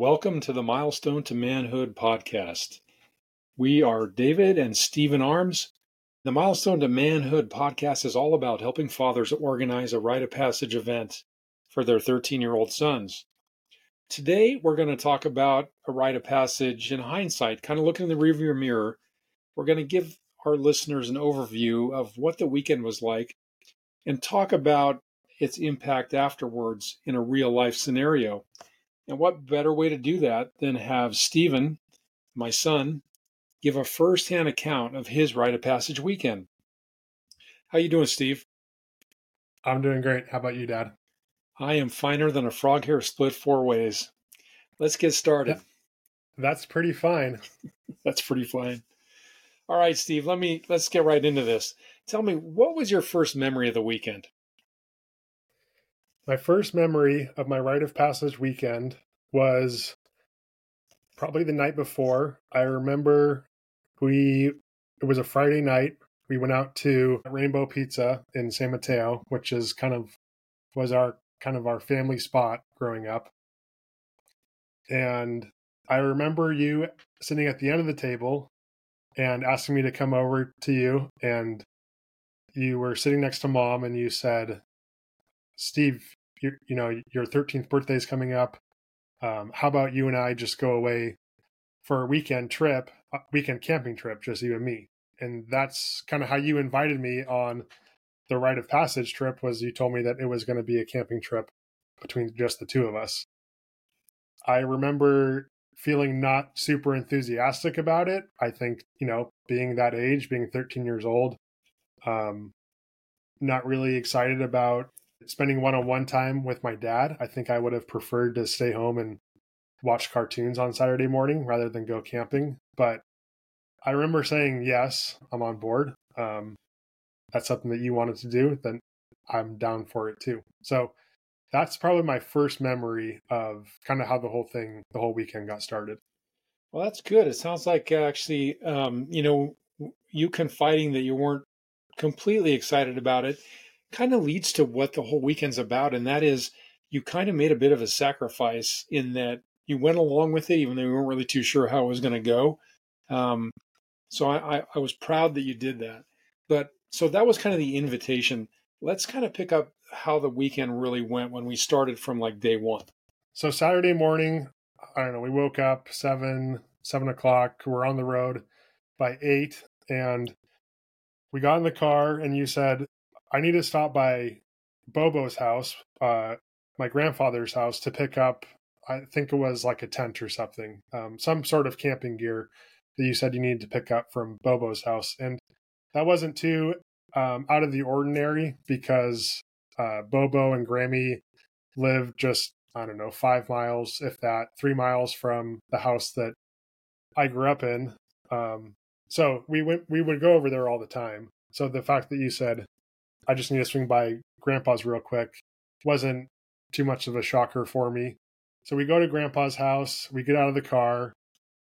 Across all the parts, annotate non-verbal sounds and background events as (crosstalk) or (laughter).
Welcome to the Milestone to Manhood podcast. We are David and Steven Arms. The Milestone to Manhood podcast is all about helping fathers organize a rite of passage event for their 13 year old sons. Today, we're going to talk about a rite of passage in hindsight, kind of looking in the rearview mirror. We're going to give our listeners an overview of what the weekend was like and talk about its impact afterwards in a real life scenario. And what better way to do that than have Steven, my son, give a first-hand account of his rite of passage weekend. How you doing, Steve? I'm doing great. How about you, Dad? I am finer than a frog hair split four ways. Let's get started. That's pretty fine. (laughs) That's pretty fine. All right, Steve, let me let's get right into this. Tell me, what was your first memory of the weekend? My first memory of my rite of passage weekend was probably the night before. I remember we, it was a Friday night. We went out to Rainbow Pizza in San Mateo, which is kind of, was our kind of our family spot growing up. And I remember you sitting at the end of the table and asking me to come over to you. And you were sitting next to mom and you said, Steve, you, you know, your 13th birthday is coming up. Um, how about you and I just go away for a weekend trip, a weekend camping trip, just you and me? And that's kind of how you invited me on the rite of passage trip was you told me that it was going to be a camping trip between just the two of us. I remember feeling not super enthusiastic about it. I think, you know, being that age, being 13 years old, um, not really excited about spending one on one time with my dad. I think I would have preferred to stay home and watch cartoons on Saturday morning rather than go camping. But I remember saying, yes, I'm on board. Um, that's something that you wanted to do, then I'm down for it too. So that's probably my first memory of kind of how the whole thing, the whole weekend got started. Well, that's good. It sounds like actually, um, you know, you confiding that you weren't completely excited about it kind of leads to what the whole weekend's about, and that is you kind of made a bit of a sacrifice in that you went along with it, even though you weren't really too sure how it was going to go. Um, so I, I, I was proud that you did that. But so that was kind of the invitation. Let's kind of pick up how the weekend really went when we started from like day one. So Saturday morning, I don't know, we woke up seven, seven o'clock. We're on the road by eight, and we got in the car, and you said, I need to stop by Bobo's house, uh, my grandfather's house, to pick up. I think it was like a tent or something, um, some sort of camping gear that you said you needed to pick up from Bobo's house, and that wasn't too um, out of the ordinary because uh, Bobo and Grammy live just I don't know five miles, if that, three miles from the house that I grew up in. Um, so we went, we would go over there all the time. So the fact that you said I just need to swing by grandpa's real quick. Wasn't too much of a shocker for me. So we go to grandpa's house, we get out of the car,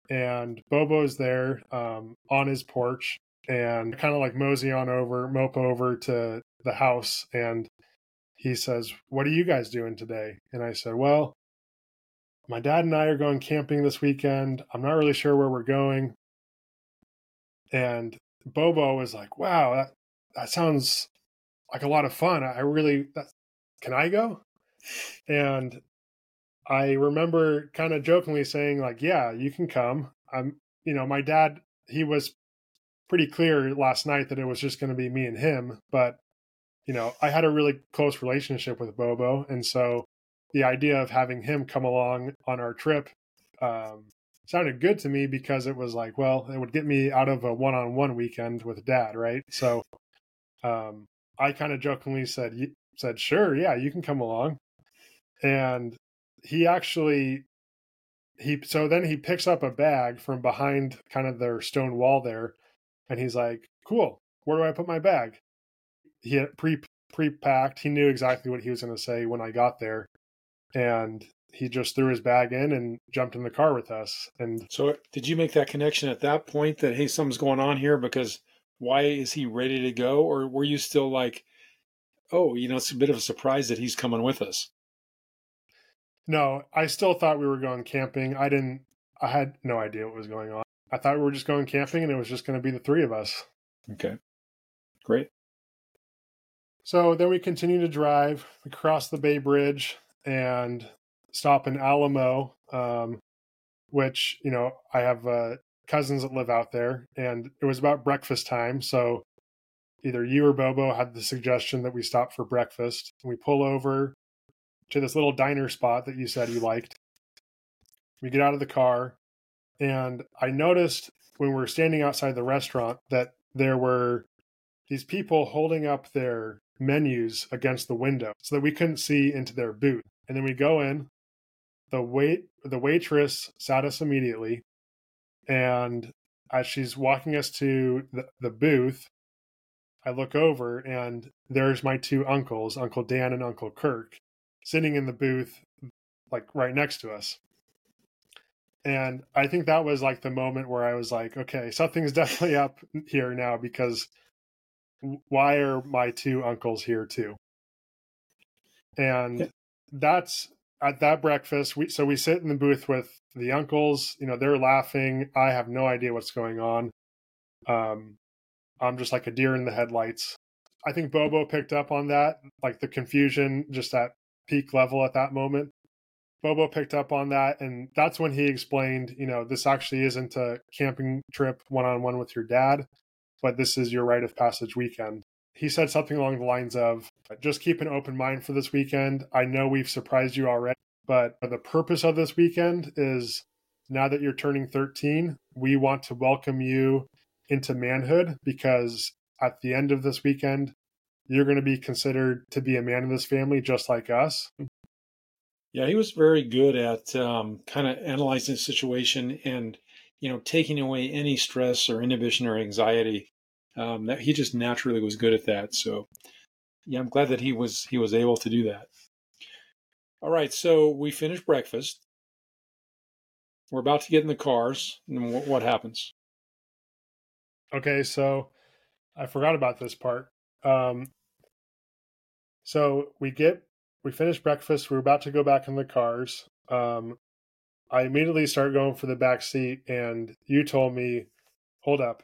and Bobo's there um, on his porch and kind of like mosey on over, mope over to the house. And he says, What are you guys doing today? And I said, Well, my dad and I are going camping this weekend. I'm not really sure where we're going. And Bobo was like, Wow, that, that sounds like a lot of fun. I really, can I go? And I remember kind of jokingly saying, like, yeah, you can come. I'm, you know, my dad, he was pretty clear last night that it was just going to be me and him. But, you know, I had a really close relationship with Bobo. And so the idea of having him come along on our trip um, sounded good to me because it was like, well, it would get me out of a one on one weekend with dad, right? So, um, I kind of jokingly said said, "Sure, yeah, you can come along." And he actually he so then he picks up a bag from behind kind of their stone wall there and he's like, "Cool. Where do I put my bag?" He had pre pre-packed. He knew exactly what he was going to say when I got there. And he just threw his bag in and jumped in the car with us. And so did you make that connection at that point that hey something's going on here because why is he ready to go? Or were you still like, oh, you know, it's a bit of a surprise that he's coming with us? No, I still thought we were going camping. I didn't. I had no idea what was going on. I thought we were just going camping, and it was just going to be the three of us. Okay, great. So then we continue to drive. We cross the Bay Bridge and stop in Alamo, um, which you know I have uh, cousins that live out there, and it was about breakfast time. So either you or Bobo had the suggestion that we stop for breakfast. We pull over to this little diner spot that you said you liked. We get out of the car, and I noticed when we were standing outside the restaurant that there were these people holding up their menus against the window so that we couldn't see into their booth. And then we go in. The wait the waitress sat us immediately, and as she's walking us to the, the booth, I look over and there's my two uncles, Uncle Dan and Uncle Kirk, sitting in the booth like right next to us. And I think that was like the moment where I was like, okay, something's (laughs) definitely up here now because why are my two uncles here too? And that's at that breakfast. We so we sit in the booth with the uncles. You know, they're laughing. I have no idea what's going on. Um, I'm just like a deer in the headlights. I think Bobo picked up on that, like the confusion just at peak level at that moment. Bobo picked up on that, and that's when he explained, you know, this actually isn't a camping trip one on one with your dad, but this is your rite of passage weekend. He said something along the lines of, just keep an open mind for this weekend. I know we've surprised you already, but the purpose of this weekend is now that you're turning 13, we want to welcome you into manhood because at the end of this weekend, you're going to be considered to be a man in this family just like us. Yeah, he was very good at um, kind of analyzing the situation and, you know, taking away any stress or inhibition or anxiety. Um, that he just naturally was good at that. So, yeah, I'm glad that he was he was able to do that. All right, so we finished breakfast. We're about to get in the cars, and what, what happens? Okay, so I forgot about this part. Um, so we get we finish breakfast. We're about to go back in the cars. Um, I immediately start going for the back seat, and you told me, "Hold up,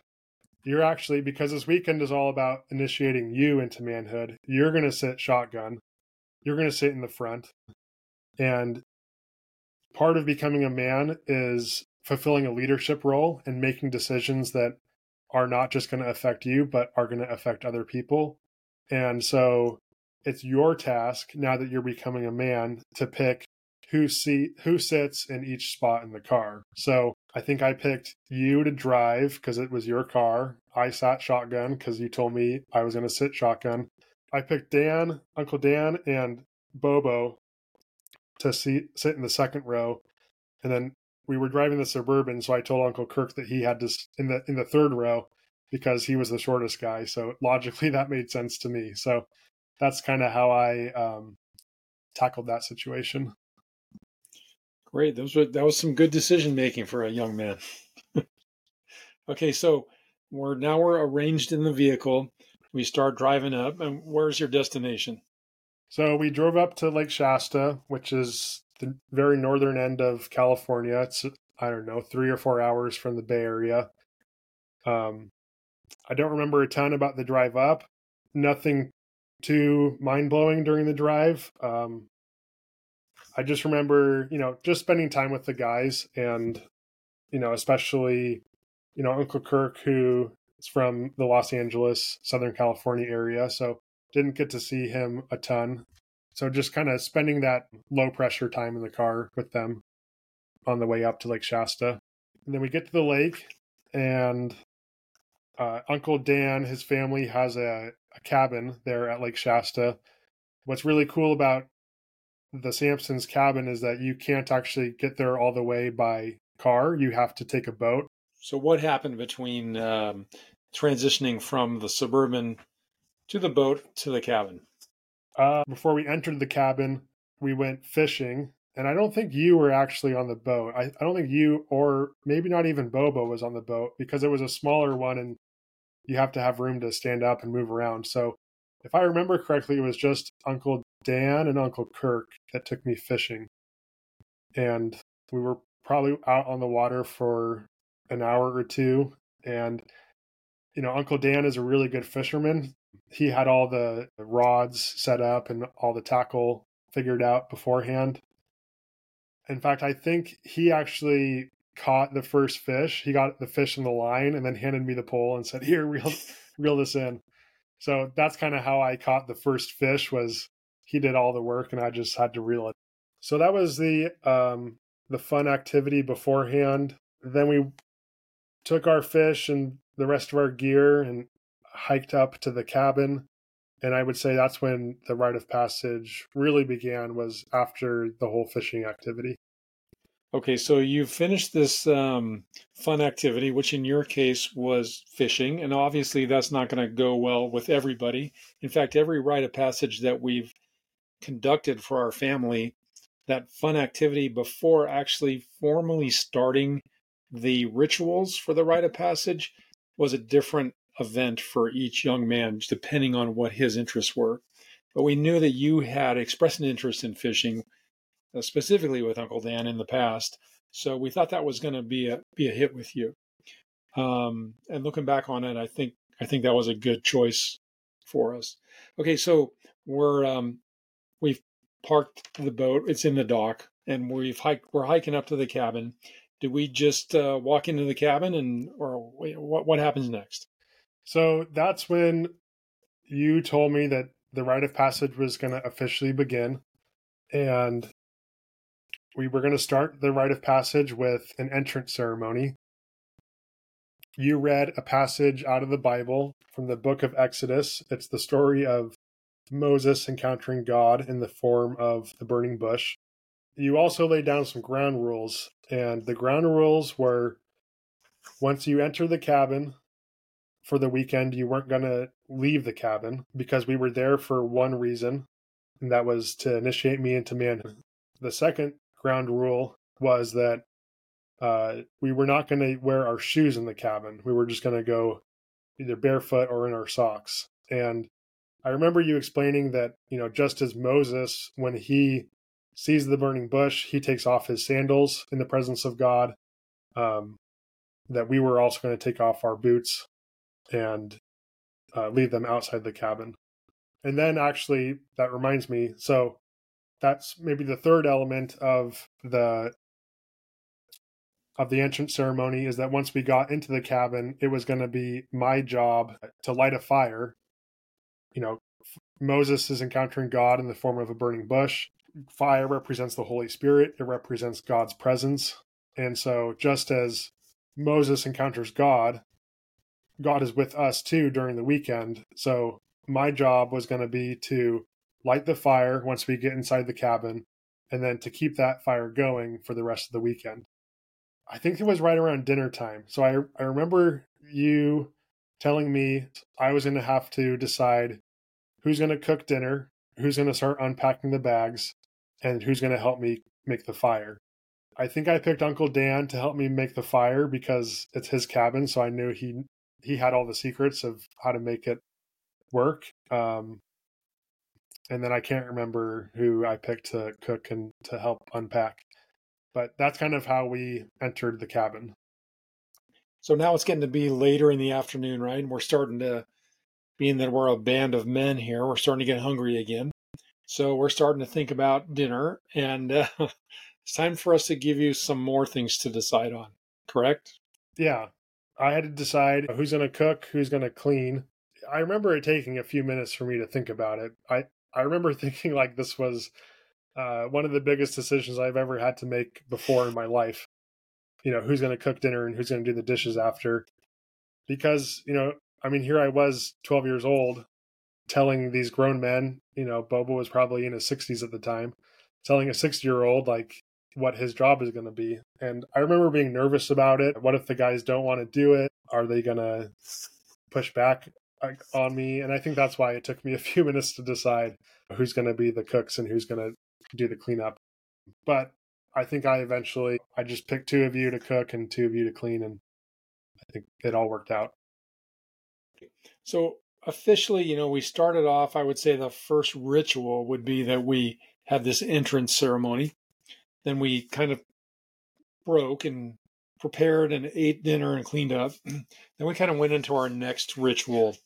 you're actually because this weekend is all about initiating you into manhood. You're going to sit shotgun. You're going to sit in the front, and part of becoming a man is fulfilling a leadership role and making decisions that are not just going to affect you, but are going to affect other people. And so it's your task now that you're becoming a man to pick who seat who sits in each spot in the car. So I think I picked you to drive because it was your car. I sat shotgun because you told me I was going to sit shotgun. I picked Dan, Uncle Dan, and Bobo to sit in the second row, and then we were driving the suburban, so I told Uncle Kirk that he had to in the in the third row because he was the shortest guy. So logically, (laughs) that made sense to me. So that's kind of how I um, tackled that situation. Great, those were that was some good decision making for a young man. (laughs) okay, so we're now we're arranged in the vehicle. We start driving up, and where's your destination? So we drove up to Lake Shasta, which is the very northern end of California. It's I don't know three or four hours from the Bay Area. Um, I don't remember a ton about the drive up. Nothing too mind blowing during the drive. Um, I just remember, you know, just spending time with the guys and, you know, especially, you know, Uncle Kirk, who is from the Los Angeles, Southern California area. So didn't get to see him a ton. So just kind of spending that low pressure time in the car with them on the way up to Lake Shasta. And then we get to the lake, and uh, Uncle Dan, his family has a, a cabin there at Lake Shasta. What's really cool about the Sampsons cabin is that you can't actually get there all the way by car. You have to take a boat. So, what happened between um, transitioning from the suburban to the boat to the cabin? Uh, before we entered the cabin, we went fishing, and I don't think you were actually on the boat. I, I don't think you or maybe not even Bobo was on the boat because it was a smaller one and you have to have room to stand up and move around. So, if I remember correctly, it was just Uncle Dan and Uncle Kirk that took me fishing. and we were probably out on the water for an hour or two. And, you know, Uncle Dan is a really good fisherman. He had all the rods set up and all the tackle figured out beforehand. In fact, I think he actually caught the first fish. He got the fish in the line and then handed me the pole and said, "Here, reel, (laughs) reel this in." So that's kind of how I caught the first fish. Was he did all the work and I just had to reel it. So that was the um, the fun activity beforehand. Then we took our fish and the rest of our gear and hiked up to the cabin. And I would say that's when the rite of passage really began was after the whole fishing activity. Okay, so you finished this um, fun activity, which in your case was fishing, and obviously that's not going to go well with everybody. In fact, every rite of passage that we've conducted for our family, that fun activity before actually formally starting the rituals for the rite of passage was a different event for each young man, depending on what his interests were. But we knew that you had expressed an interest in fishing uh, specifically with Uncle Dan in the past. So we thought that was going to be a be a hit with you. Um, and looking back on it, I think I think that was a good choice for us. Okay, so we're um, we've parked the boat. It's in the dock, and we've hiked. We're hiking up to the cabin. Do we just uh, walk into the cabin, and or what? What happens next? So that's when you told me that the rite of passage was going to officially begin, and we were going to start the rite of passage with an entrance ceremony. You read a passage out of the Bible from the book of Exodus. It's the story of Moses encountering God in the form of the burning bush. You also laid down some ground rules, and the ground rules were once you enter the cabin for the weekend, you weren't going to leave the cabin because we were there for one reason, and that was to initiate me into manhood. The second ground rule was that uh, we were not going to wear our shoes in the cabin. We were just going to go either barefoot or in our socks. And I remember you explaining that, you know, just as Moses, when he sees the burning bush, he takes off his sandals in the presence of God, um, that we were also going to take off our boots and uh, leave them outside the cabin. And then actually, that reminds me so that's maybe the third element of the of the entrance ceremony is that once we got into the cabin it was going to be my job to light a fire you know moses is encountering god in the form of a burning bush fire represents the holy spirit it represents god's presence and so just as moses encounters god god is with us too during the weekend so my job was going to be to light the fire once we get inside the cabin, and then to keep that fire going for the rest of the weekend. I think it was right around dinner time. So I, I remember you telling me I was going to have to decide who's going to cook dinner, who's going to start unpacking the bags, and who's going to help me make the fire. I think I picked Uncle Dan to help me make the fire because it's his cabin, so I knew he he had all the secrets of how to make it work. Um, and then I can't remember who I picked to cook and to help unpack. But that's kind of how we entered the cabin. So now it's getting to be later in the afternoon, right? And we're starting to, being that we're a band of men here, we're starting to get hungry again. So we're starting to think about dinner, and uh, (laughs) it's time for us to give you some more things to decide on. Correct? Yeah, I had to decide who's going to cook, who's going to clean. I remember it taking a few minutes for me to think about it. I I remember (laughs) thinking like this was uh, one of the biggest decisions I've ever had to make before in my life. You know, who's going to cook dinner and who's going to do the dishes after. Because, you know, I mean, here I was 12 years old telling these grown men, you know, Bobo was probably in his 60s at the time, telling a 60 year old, like, what his job is going to be. And I remember being nervous about it. What if the guys don't want to do it? Are they going to push back on me, and I think that's why it took me a (laughs) few minutes to decide who's going to be the cooks and who's going to do the cleanup. But I think I eventually I just picked two of you to cook and two of you to clean, and I think it all worked out. So officially, you know, we started off. I would say the first ritual would be that we had this entrance ceremony, then we kind of broke and prepared and ate dinner and cleaned up. (clears throat) then we kind of went into our next ritual,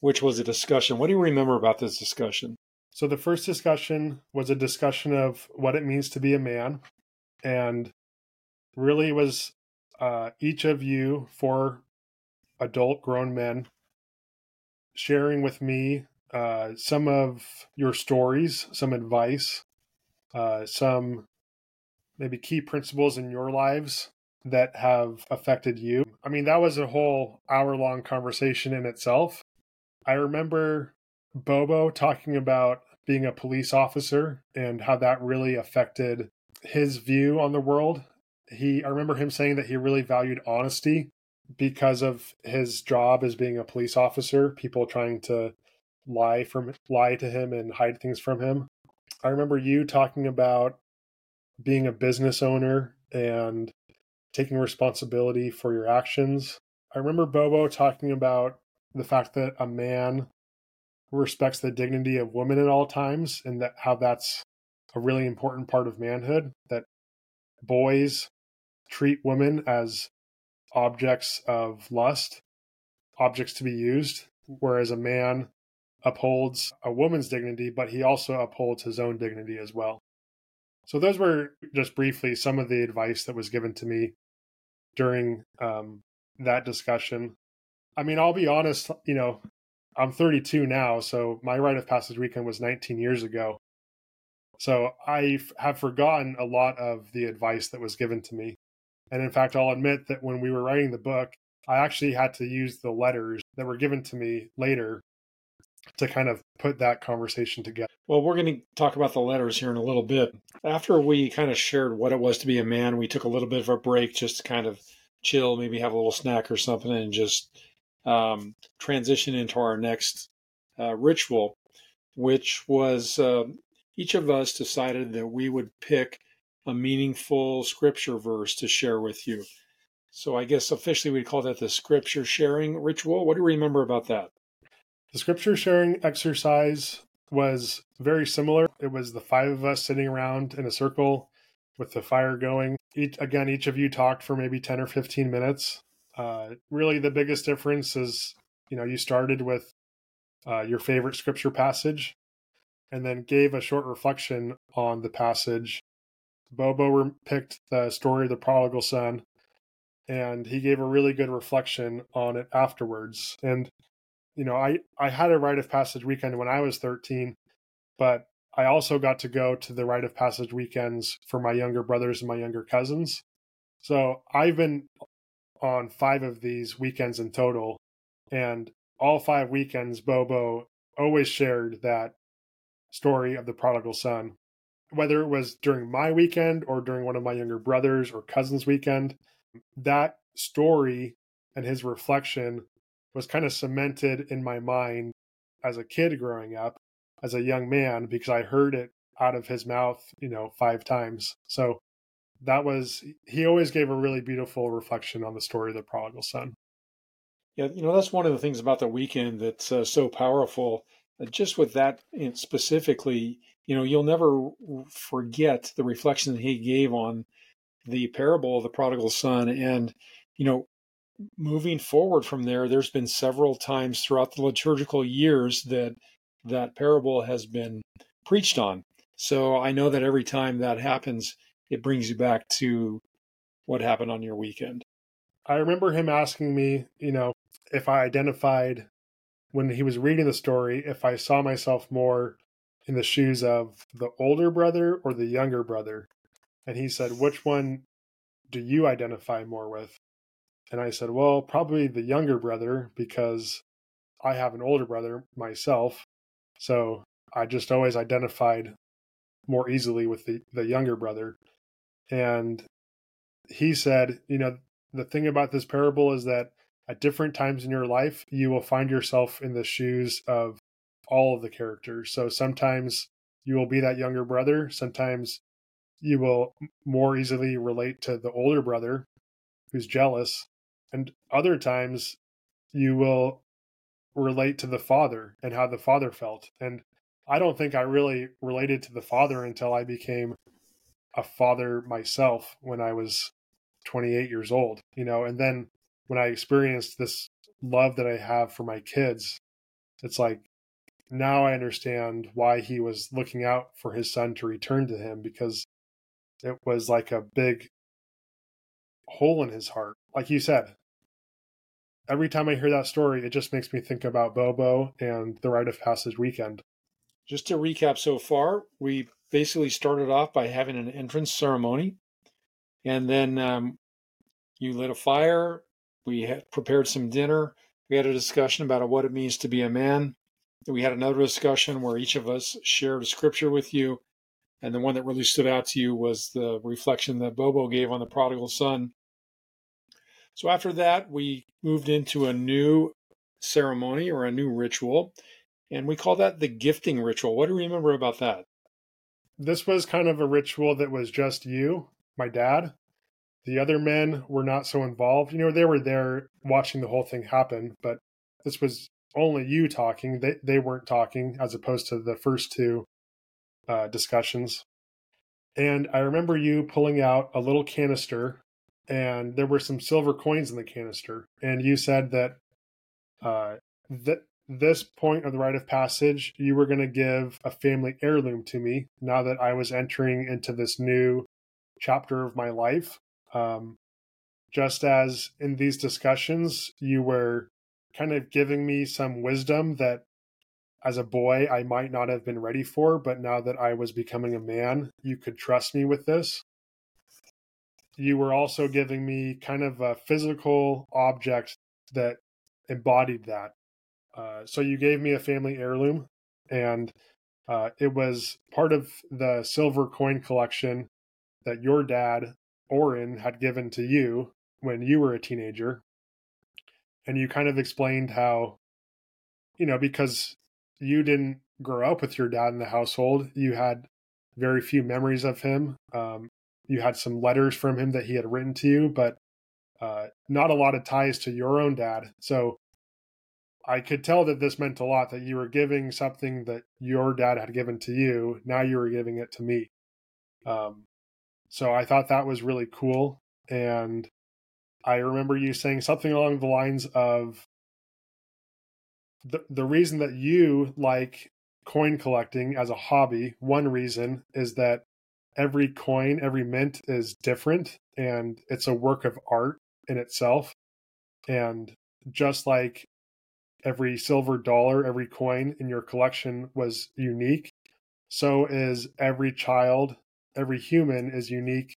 which was a discussion. What do you remember about this discussion? So the first discussion was a discussion of what it means to be a man, and really was uh, each of you, four adult grown men, sharing with me uh, some of your stories, some advice, uh, some maybe key principles in your lives that have affected you. I mean, that was a whole hour long conversation in itself. I remember Bobo talking about being a police officer and how that really affected his view on the world. He I remember him saying that he really valued honesty because of his job as being a police officer, people trying to lie from lie to him and hide things from him. I remember you talking about being a business owner and taking responsibility for your actions. I remember Bobo talking about the fact that a man respects the dignity of women at all times and that how that's a really important part of manhood that boys treat women as objects of lust objects to be used whereas a man upholds a woman's dignity but he also upholds his own dignity as well so those were just briefly some of the advice that was given to me during um, that discussion i mean i'll be honest you know I'm 32 now, so my rite of passage weekend was 19 years ago. So I have forgotten a lot of the advice that was given to me. And in fact, I'll admit that when we were writing the book, I actually had to use the letters that were given to me later to kind of put that conversation together. Well, we're going to talk about the letters here in a little bit. After we kind of shared what it was to be a man, we took a little bit of a break just to kind of chill, maybe have a little snack or something, and just um, transition into our next uh, ritual, which was uh, each of us decided that we would pick a meaningful scripture verse to share with you. So I guess officially we'd call that the scripture sharing ritual. What do you remember about that? The scripture sharing exercise was very similar. It was the five of us sitting around in a circle with the fire going. Each, again, each of you talked for maybe 10 or 15 minutes. Uh, really, the biggest difference is you know you started with uh, your favorite scripture passage, and then gave a short reflection on the passage. Bobo picked the story of the prodigal son, and he gave a really good reflection on it afterwards. And you know, I I had a rite of passage weekend when I was 13, but I also got to go to the rite of passage weekends for my younger brothers and my younger cousins. So I've been on five of these weekends in total. And all five weekends, Bobo always shared that story of the prodigal son. Whether it was during my weekend or during one of my younger brothers or cousins' weekend, that story and his reflection was kind of cemented in my mind as a kid growing up, as a young man, because I heard it out of his mouth, you know, five times. So that was he always gave a really beautiful reflection on the story of the prodigal son. Yeah, you know that's one of the things about the weekend that's uh, so powerful. Uh, just with that specifically, you know, you'll never forget the reflection that he gave on the parable of the prodigal son, and you know, moving forward from there, there's been several times throughout the liturgical years that that parable has been preached on. So I know that every time that happens, it brings you back to what happened on your weekend. I remember him asking me, you know, if I identified when he was reading the story, if I saw myself more in the shoes of the older brother or the younger brother. And he said, Which one do you identify more with? And I said, Well, probably the younger brother because I have an older brother myself. So I just always identified more easily with the, the younger brother. And he said, you know, the thing about this parable is that at different times in your life, you will find yourself in the shoes of all of the characters. So sometimes you will be that younger brother. Sometimes you will more easily relate to the older brother who's jealous. And other times you will relate to the father and how the father felt. And I don't think I really related to the father until I became a father myself when I was 28 years old, you know, and then when I experienced this love that I have for my kids, it's like now I understand why he was looking out for his son to return to him because it was like a big hole in his heart. Like you said, every time I hear that story, it just makes me think about Bobo and the rite of passage weekend. Just to recap so far, we basically started off by having an entrance ceremony, and then um, you lit a fire. We prepared some dinner. We had a discussion about what it means to be a man. We had another discussion where each of us shared a scripture with you. And the one that really stood out to you was the reflection that Bobo gave on the prodigal son. So after that, we moved into a new ceremony or a new ritual, and we call that the gifting ritual. What do you remember about that? This was kind of a ritual that was just you, my dad. The other men were not so involved. You know, they were there watching the whole thing happen, but this was only you talking. They they weren't talking as opposed to the first two uh, discussions. And I remember you pulling out a little canister, and there were some silver coins in the canister. And you said that uh, that this point of the rite of passage, you were going to give a family heirloom to me now that I was entering into this new chapter of my life. Um, just as in these discussions, you were kind of giving me some wisdom that as a boy I might not have been ready for, but now that I was becoming a man, you could trust me with this. You were also giving me kind of a physical object that embodied that. Uh, so you gave me a family heirloom, and uh, it was part of the silver coin collection that your dad, Orin, had given to you when you were a teenager. And you kind of explained how, you know, because you didn't grow up with your dad in the household. You had very few memories of him. Um, you had some letters from him that he had written to you, but uh, not a lot of ties to your own dad. So I could tell that this meant a lot that you were giving something that your dad had given to you. Now you were giving it to me. Um, so I thought that was really cool. And I remember you saying something along the lines of the the reason that you like coin collecting as a hobby, one reason is that every coin, every mint is different and it's a work of art in itself. And just like every silver dollar, every coin in your collection was unique, so is every child, every human is unique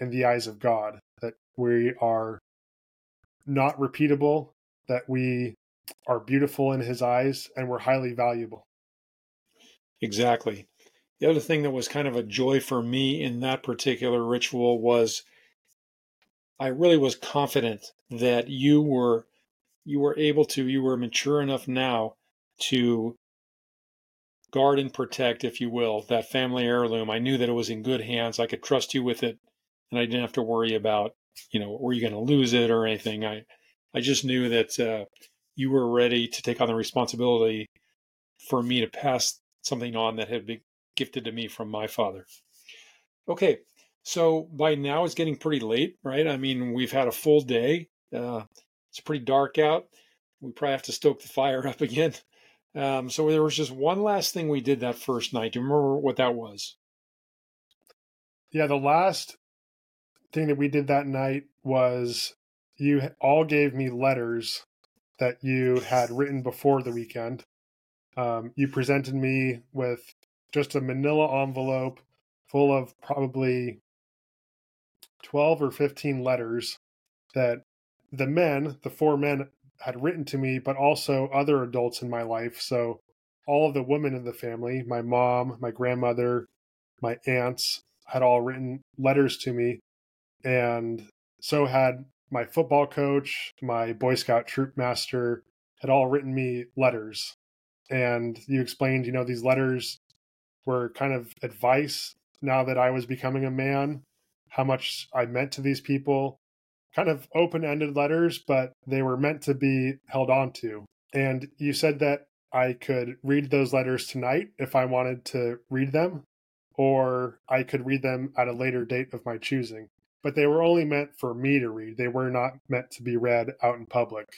in the eyes of God. We are not repeatable, that we are beautiful in his eyes and we're highly valuable. Exactly. The other thing that was kind of a joy for me in that particular ritual was I really was confident that you were you were able to you were mature enough now to guard and protect if you will that family heirloom i knew that it was in good hands i could trust you with it and i didn't have to worry about you know were you going to lose it or anything i i just knew that uh, you were ready to take on the responsibility for me to pass something on that had been gifted to me from my father. Okay, so by now it's getting pretty late, right? I mean, we've had a full day. Uh, it's pretty dark out. We probably have to stoke the fire (laughs) up again. Um, so there was just one last thing we did that first night. Do you remember what that was? Yeah, the last thing that we did that night was you all gave me letters that you had written before the weekend. Um, you presented me with just a manila envelope full of probably 12 or 15 letters that the men, the four men, had written to me, but also other adults in my life. So, all of the women in the family, my mom, my grandmother, my aunts, had all written letters to me. And so had my football coach, my Boy Scout troop master had all written me letters. And you explained, you know, these letters were kind of advice now that I was becoming a man, how much I meant to these people. Kind of open ended letters, but they were meant to be held on to. And you said that I could read those letters tonight if I wanted to read them. or I could read them at a later date of my choosing. But they were only meant for me to read. They were not meant to be read out in public.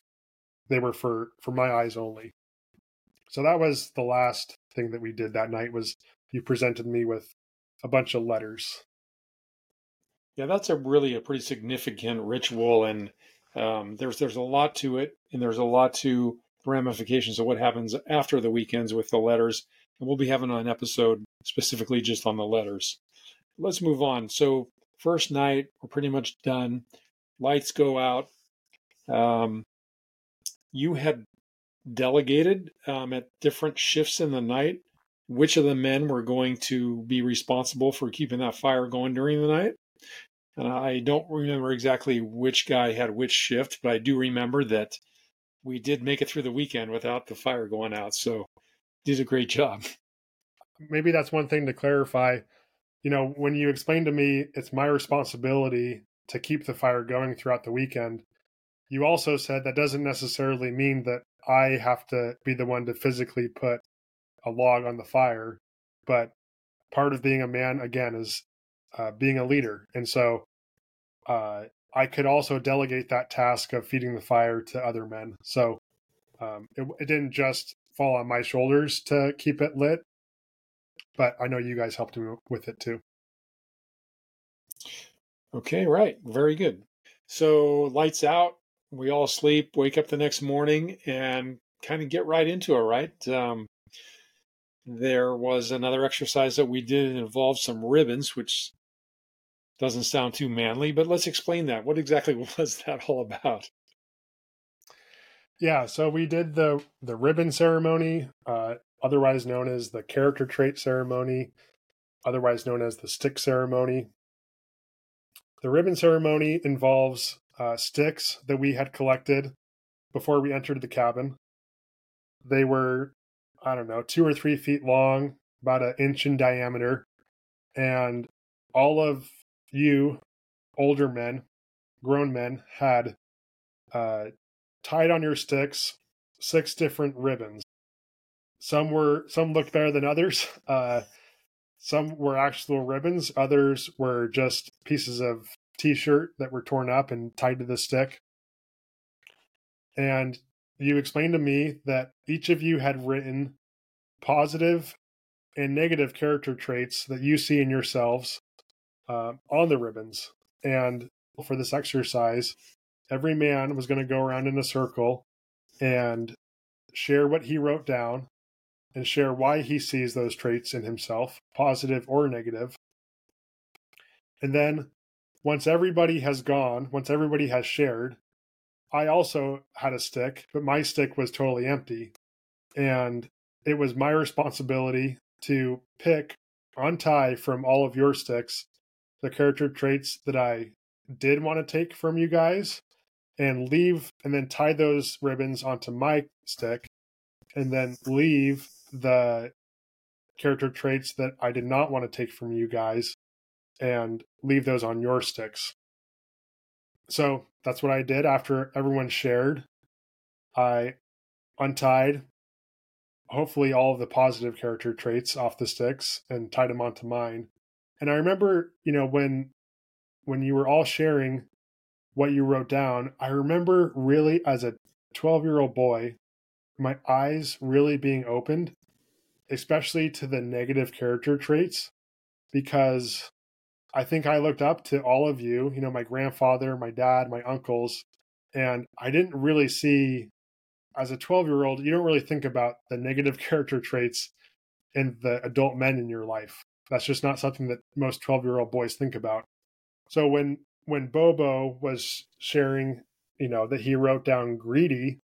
They were for for my eyes only. So that was the last thing that we did that night was you presented me with a bunch of letters. Yeah, that's a really a pretty significant ritual, and um, there's there's a lot to it, and there's a lot to ramifications of what happens after the weekends with the letters. And we'll be having an episode specifically just on the letters. Let's move on. So first night, we're pretty much done. Lights go out. Um, you had delegated um, at different shifts in the night which of the men were going to be responsible for keeping that fire going during the night. And I don't remember exactly which guy had which shift, but I do remember that we did make it through the weekend without the fire going out. So did a great job. Maybe that's one thing to clarify. You know, when you explained to me it's my responsibility to keep the fire going throughout the weekend, you also said that doesn't necessarily mean that I have to be the one to physically put a log on the fire. But part of being a man, again, is uh, being a leader. And so uh, I could also delegate that task of feeding the fire to other men. So um, it, it didn't just fall on my shoulders to keep it lit, but I know you guys helped me with it too. Okay, right. Very good. So lights out, we all sleep, wake up the next morning, and kind of get right into it, right? Um, there was another exercise that we did involve some ribbons, which doesn't sound too manly, but let's explain that. What exactly (laughs) was that all about? Yeah, so we did the the ribbon ceremony, uh, otherwise known as the character trait ceremony, otherwise known as the stick ceremony. The ribbon ceremony involves uh, sticks that we had collected before we entered the cabin. They were, I don't know, two or three feet long, about an inch in diameter, and all of you, older men, grown men, had uh, tied on your sticks six different ribbons. Some were some looked better than others. (laughs) Uh, some were actual ribbons. Others were just pieces of t-shirt that were torn up and tied to the stick. And you explained to me that each of you had written positive and negative character traits that you see in yourselves uh, on the ribbons. And for this exercise, every man was going to go around in a circle and share what he wrote down and share why he sees those traits in himself, positive or negative. And then once everybody has gone, once everybody has shared, I also had a stick, but my stick was totally empty. And it was my responsibility to pick, untie from all of your sticks, the character traits that I did want to take from you guys and leave and then tie those ribbons onto my stick and then leave the character traits that I did not want to take from you guys and leave those on your sticks. So that's what I did after everyone shared. I untied hopefully all of the positive character traits off the sticks and tied them onto mine. And I remember, you know, when when you were all sharing what you wrote down, I remember really as a 12-year-old boy, my eyes really being opened, especially to the negative character traits because I think I looked up to all of you, you know, my grandfather, my dad, my uncles, and I didn't really see as a 12 year old, you don't really think about the negative (laughs) character traits in the adult men in your life. That's just not something that most 12 year old boys think about. So when when Bobo was sharing, you know, that he wrote down greedy,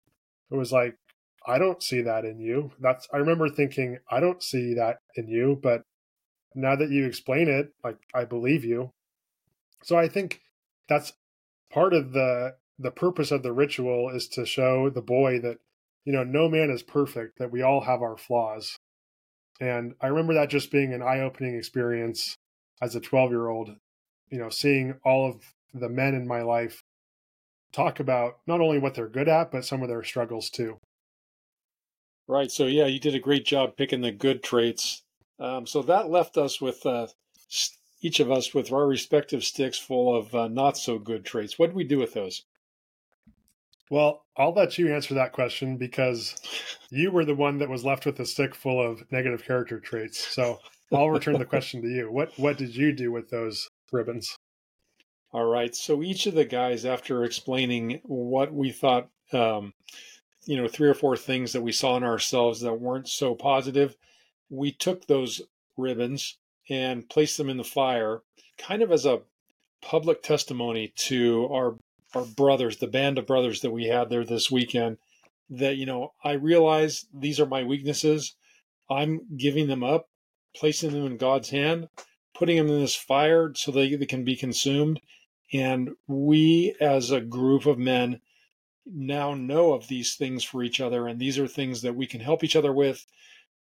it was like, I don't see that in you. That's I remember thinking, I don't see that in you, but now that you explain it, like I believe you. So I think that's part of the the purpose of the ritual is to show the boy that you know no man is perfect that we all have our flaws and i remember that just being an eye-opening experience as a 12 year old you know seeing all of the men in my life talk about not only what they're good at but some of their struggles too right so yeah you did a great job picking the good traits Um, so that left us with uh, each of us with our respective sticks full of uh, not so good traits. What did we do with those? Well, I'll let you answer that question because you were the one that was left with a stick full of negative character traits. So I'll return the question to you. What what did you do with those ribbons? All right. So each of the guys, after explaining what we thought, um, you know, three or four things that we saw in ourselves that weren't so positive, we took those ribbons and placed them in the fire, kind of as a public testimony to our our brothers, the band of brothers that we had there this weekend, that, you know, I realize these are my weaknesses. I'm giving them up, placing them in God's hand, putting them in this fire so they, they can be consumed. And we, as a group of men, now know of these things for each other. And these are things that we can help each other with.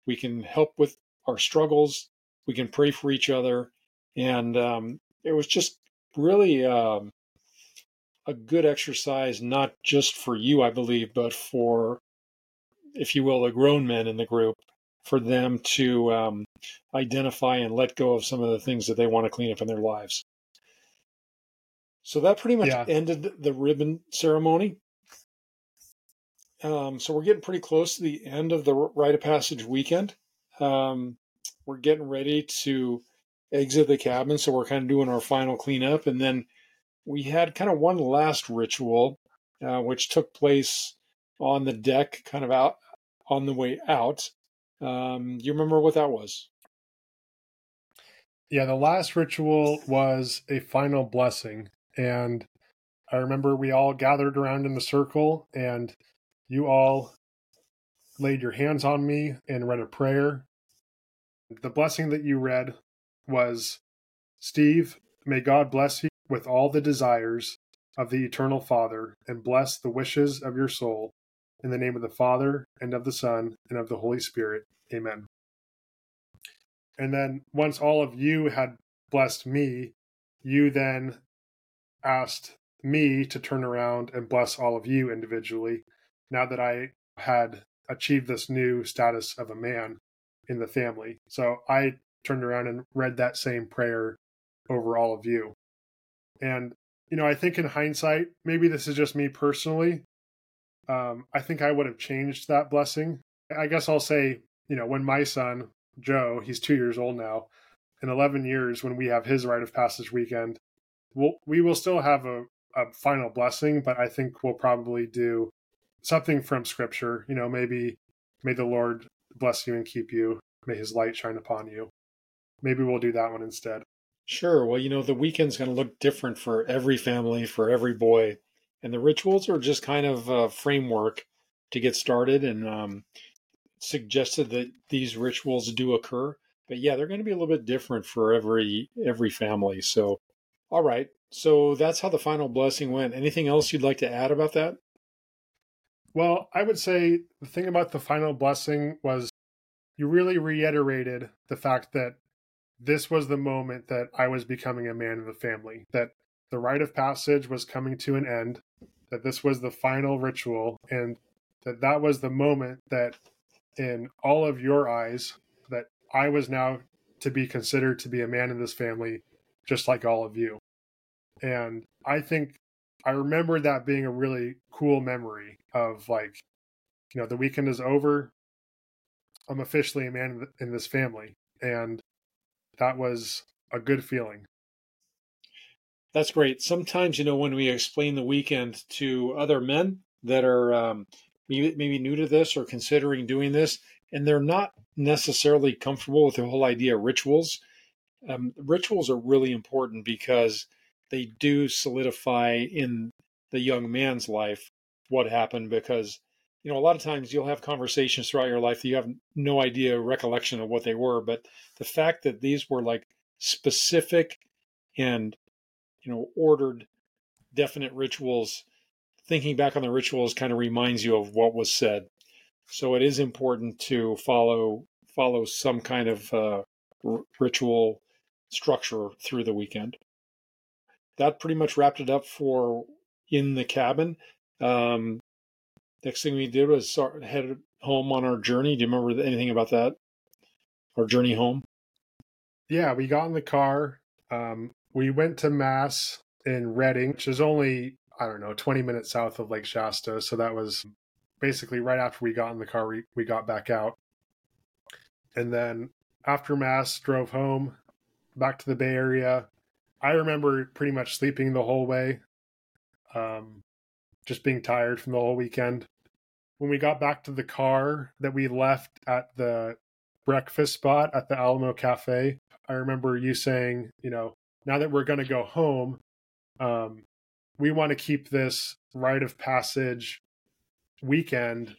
We can help with our struggles. We can pray for each other. And um, it was just really um, a good exercise, not just for you, I believe, but for, if you will, the grown men in the group, for them to um, identify and let go of some of the things that they want to clean up in their lives. So that pretty much yeah. ended the ribbon ceremony. Um, so we're getting pretty close to the end of the rite of passage weekend. Um, we're getting ready to exit the cabin, so we're kind of doing our final cleanup, and then we had kind of one last ritual, uh, which took place on the deck, kind of out on the way out. Um, you remember what that was? Yeah, the last ritual was a final blessing. And I remember we all gathered around in the circle, and you all laid your hands on me and read a prayer. The blessing that you read was Steve, may God bless you with all the desires of the eternal Father, and bless the wishes of your soul. In the name of the Father, and of the Son, and of the Holy Spirit. Amen. And then, once all of you had blessed me, you then asked me to turn around and bless all of you individually, now that I had achieved this new status of a man in the family. So I turned around and read that same prayer over all of you. And, you know, I think in hindsight, maybe this is just me personally. Um, I think I would have changed that blessing. I guess I'll say, you know, when my son, Joe, he's two years old now, in 11 years, when we have his rite of passage weekend, we'll, we will still have a, a final blessing, but I think we'll probably do something from scripture. You know, maybe, may the Lord bless you and keep you. May his light shine upon you. Maybe we'll do that one instead. Sure. Well, you know, the weekend's going to look different for every family, for every boy. And the rituals are just kind of a framework to get started and um, suggested that these rituals do occur. But yeah, they're going to be a little bit different for every every family. So, all right. So that's how the final blessing went. Anything else you'd like to add about that? Well, I would say the thing about the final blessing was you really reiterated the fact that this was the moment that I was becoming a man of the family, that the rite of passage was coming to an end, that this was the final ritual, and that that was the moment that, in all of your eyes, that I was now to be considered to be a man in this family, just like all of you. And I think I remember that being a really cool memory of like, you know, the weekend is over. I'm officially a man in this family. And that was a good feeling. That's great. Sometimes, you know, when we explain the weekend to other men that are um, maybe, maybe new to this or considering doing this, and they're not necessarily comfortable with the whole idea of rituals, um, rituals are really important because they do solidify in the young man's life what happened because you know, a lot of times you'll have conversations throughout your life that you have no idea, recollection of what they were. But the fact that these were like specific and, you know, ordered, definite rituals, thinking back on the rituals kind of reminds you of what was said. So it is important to follow follow some kind of uh, r- ritual structure through the weekend. That pretty much wrapped it up for in the cabin. Um, Next thing we did was start, head home on our journey. Do you remember anything about that? Our journey home? Yeah, we got in the car. Um, we went to Mass in Redding, which is only, I don't know, 20 minutes south of Lake Shasta. So that was basically right after we got in the car, we, we got back out. And then after Mass, drove home back to the Bay Area. I remember pretty much sleeping the whole way, um, just being tired from the whole weekend. When we got back to the car that we left at the breakfast spot at the Alamo Cafe, I remember you saying, you know, now that we're going to go home, um, we want to keep this rite of passage weekend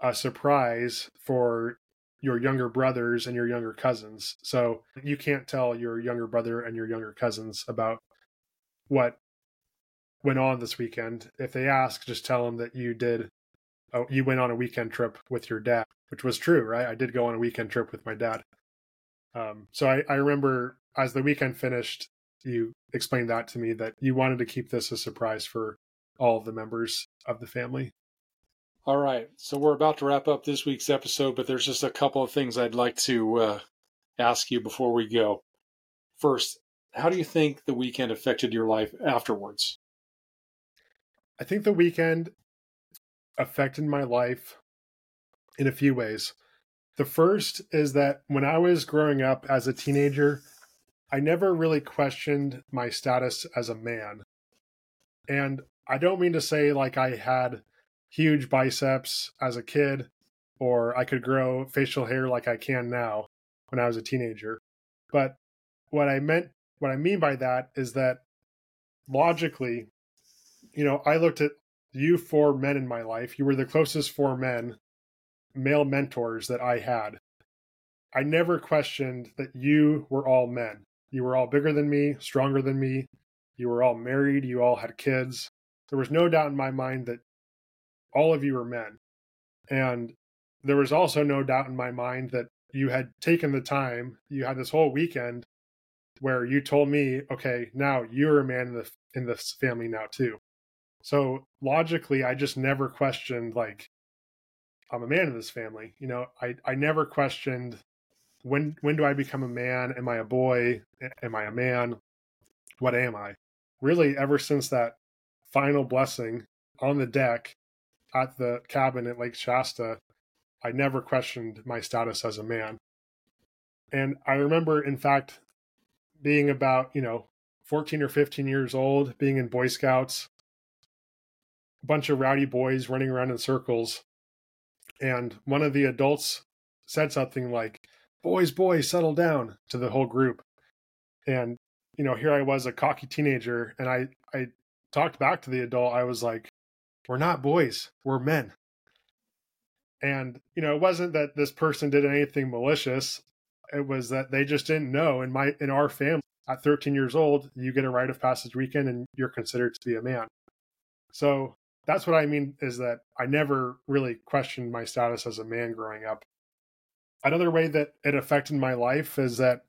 a surprise for your younger brothers and your younger cousins. So you can't tell your younger brother and your younger cousins about what went on this weekend. If they ask, just tell them that you did. Oh, you went on a weekend trip with your dad, which was true, right? I did go on a weekend trip with my dad. Um, so I, I remember as the weekend finished, you explained that to me that you wanted to keep this a surprise for all of the members of the family. All right. So we're about to wrap up this week's episode, but there's just a couple of things I'd like to uh, ask you before we go. First, how do you think the weekend affected your life afterwards? I think the weekend affected my life in a few ways. The first is that when I was growing up as a teenager, I never really questioned my status as a man. And I don't mean to say like I had huge biceps as a kid or I could grow facial hair like I can now when I was a teenager. But what I meant what I mean by that is that logically, you know, I looked at you four men in my life. You were the closest four men, male mentors that I had. I never questioned that you were all men. You were all bigger than me, stronger than me. You were all married. You all had kids. There was no doubt in my mind that all of you are men. And there was also no doubt in my mind that you had taken the time, you had this whole weekend where you told me, okay, now you're a man in the in this family now too. So logically, I just never questioned like I'm a man in this family. You know, I I never questioned when when do I become a man? Am I a boy? Am I a man? What am I? Really, ever since that final blessing on the deck at the cabin at Lake Shasta, I never questioned my status as a man. And I remember, in fact, being about, you know, 14 or 15 years old, being in Boy Scouts, a bunch of rowdy boys running around in circles. And one of the adults said something like, Boys, boys, settle down to the whole group. And, you know, here I was, a cocky teenager, and I, I talked back to the adult. I was like, we're not boys, we're men. And, you know, it wasn't that this person did anything malicious. It was that they just didn't know. In my in our family, at 13 years old, you get a rite of passage weekend and you're considered to be a man. So that's what I mean is that I never really questioned my status as a man growing up. Another way that it affected my life is that,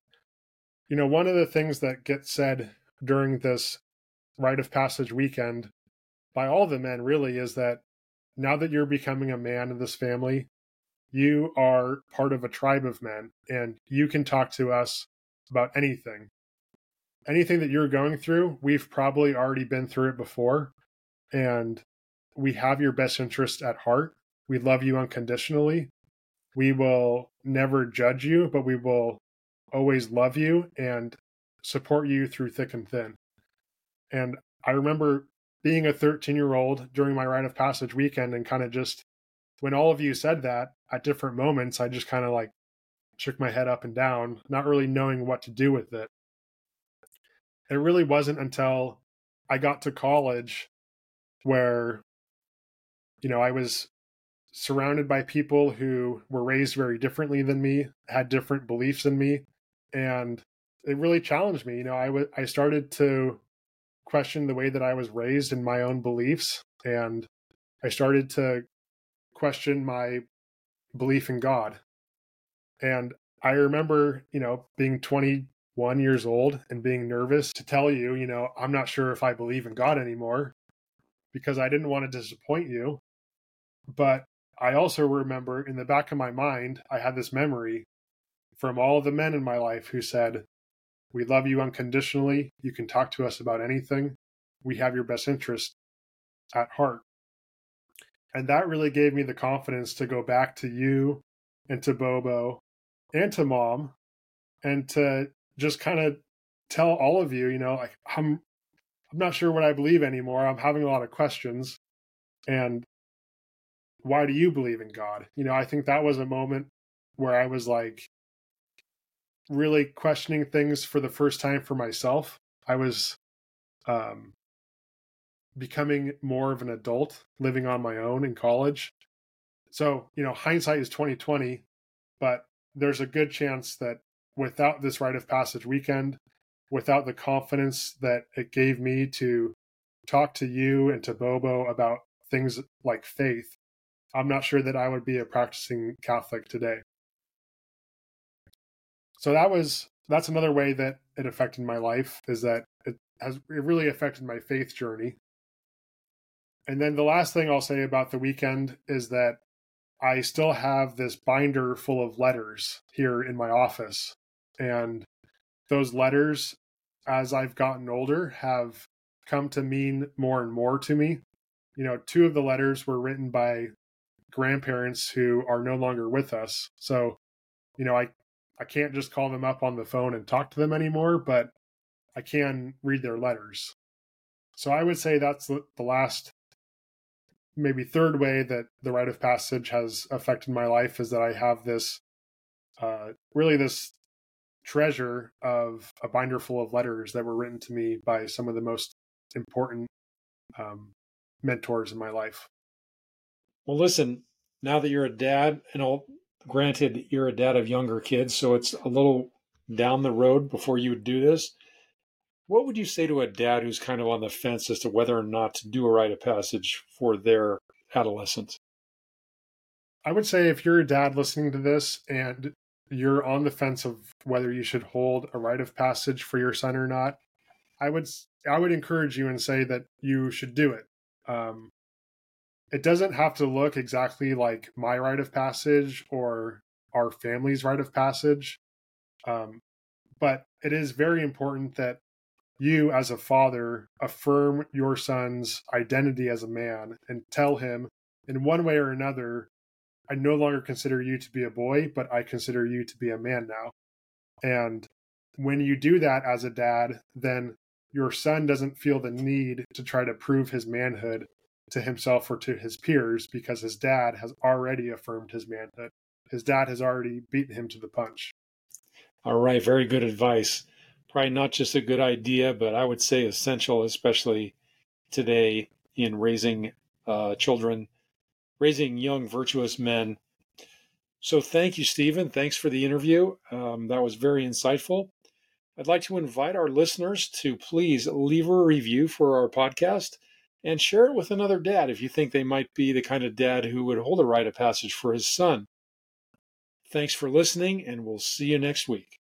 you know, one of the things that gets said during this rite of passage weekend by all the men really is that now that you're becoming a man in this family, you are part of a tribe of men and you can talk to us about anything. Anything that you're going through, we've probably already been through it before and we have your best interest at heart. We love you unconditionally. We will never judge you, but we will always love you and support you through thick and thin. And I remember being a 13 year old during my rite of passage weekend and kind of just when all of you said that at different moments, I just kind of like shook my head up and down, not really knowing what to do with it. It really wasn't until I got to college where, you know, I was surrounded by people who were raised very differently than me, had different beliefs than me, and it really challenged me. You know, I, w- I started to question the way that I was raised and my own beliefs. And I started to question my belief in God. And I remember, you know, being 21 years old and being nervous to tell you, you know, I'm not sure if I believe in God anymore because I didn't want to disappoint you. But I also remember in the back of my mind, I had this memory from all the men in my life who said, We love you unconditionally. You can talk to us about anything. We have your best interest at heart. And that really gave me the confidence to go back to you and to Bobo and to mom and to just kind of tell all of you, you know, like I'm I'm not sure what I believe anymore. I'm having a lot of questions. And why do you believe in God? You know, I think that was a moment where I was like really questioning things for the first time for myself. I was um becoming more of an adult living on my own in college. So, you know, hindsight is 2020, but there's a good chance that without this rite of passage weekend, without the confidence that it gave me to talk to you and to Bobo about things like faith, I'm not sure that I would be a practicing Catholic today. So that was that's another way that it affected my life is that it has it really affected my faith journey. And then the last thing I'll say about the weekend is that I still have this binder full of letters here in my office. And those letters, as I've gotten older, have come to mean more and more to me. You know, two of the letters were written by grandparents who are no longer with us. So, you know, I I can't just call them up on the phone and talk to them anymore, but I can read their letters. So I would say that's the, last maybe third way that the rite of passage has affected my life is that I have this uh, really this treasure of a binder full of letters that were written to me by some of the most important um, mentors in my life. Well, listen, now that you're a dad, and all granted, you're a dad of younger kids, so it's a little down the road before you would do this. What would you say to a dad who's kind of on the fence as to whether or not to do a rite of passage for their adolescent? I would say if you're a dad listening to this and you're on the fence of whether you should hold a rite of passage for your son or not, I would I would encourage you and say that you should do it. Um, it doesn't have to look exactly like my rite of passage or our family's rite of passage, um, but it is very important that you as a father affirm your son's identity as a man and tell him in one way or another i no longer consider you to be a boy but i consider you to be a man now. And when you do that as a dad then your son doesn't feel the need to try to prove his manhood to himself or to his peers because his dad has already affirmed his manhood his dad has already beaten him to the punch all right very good advice probably not just a good idea, but I would say essential, especially today in raising uh, children, raising young, virtuous men. So thank you, Steven. Thanks for the interview. Um, that was very insightful. I'd like to invite our listeners to please leave a review for our podcast and share it with another dad if you think they might be the kind of dad who would hold a rite of passage for his son. Thanks for listening, and we'll see you next week.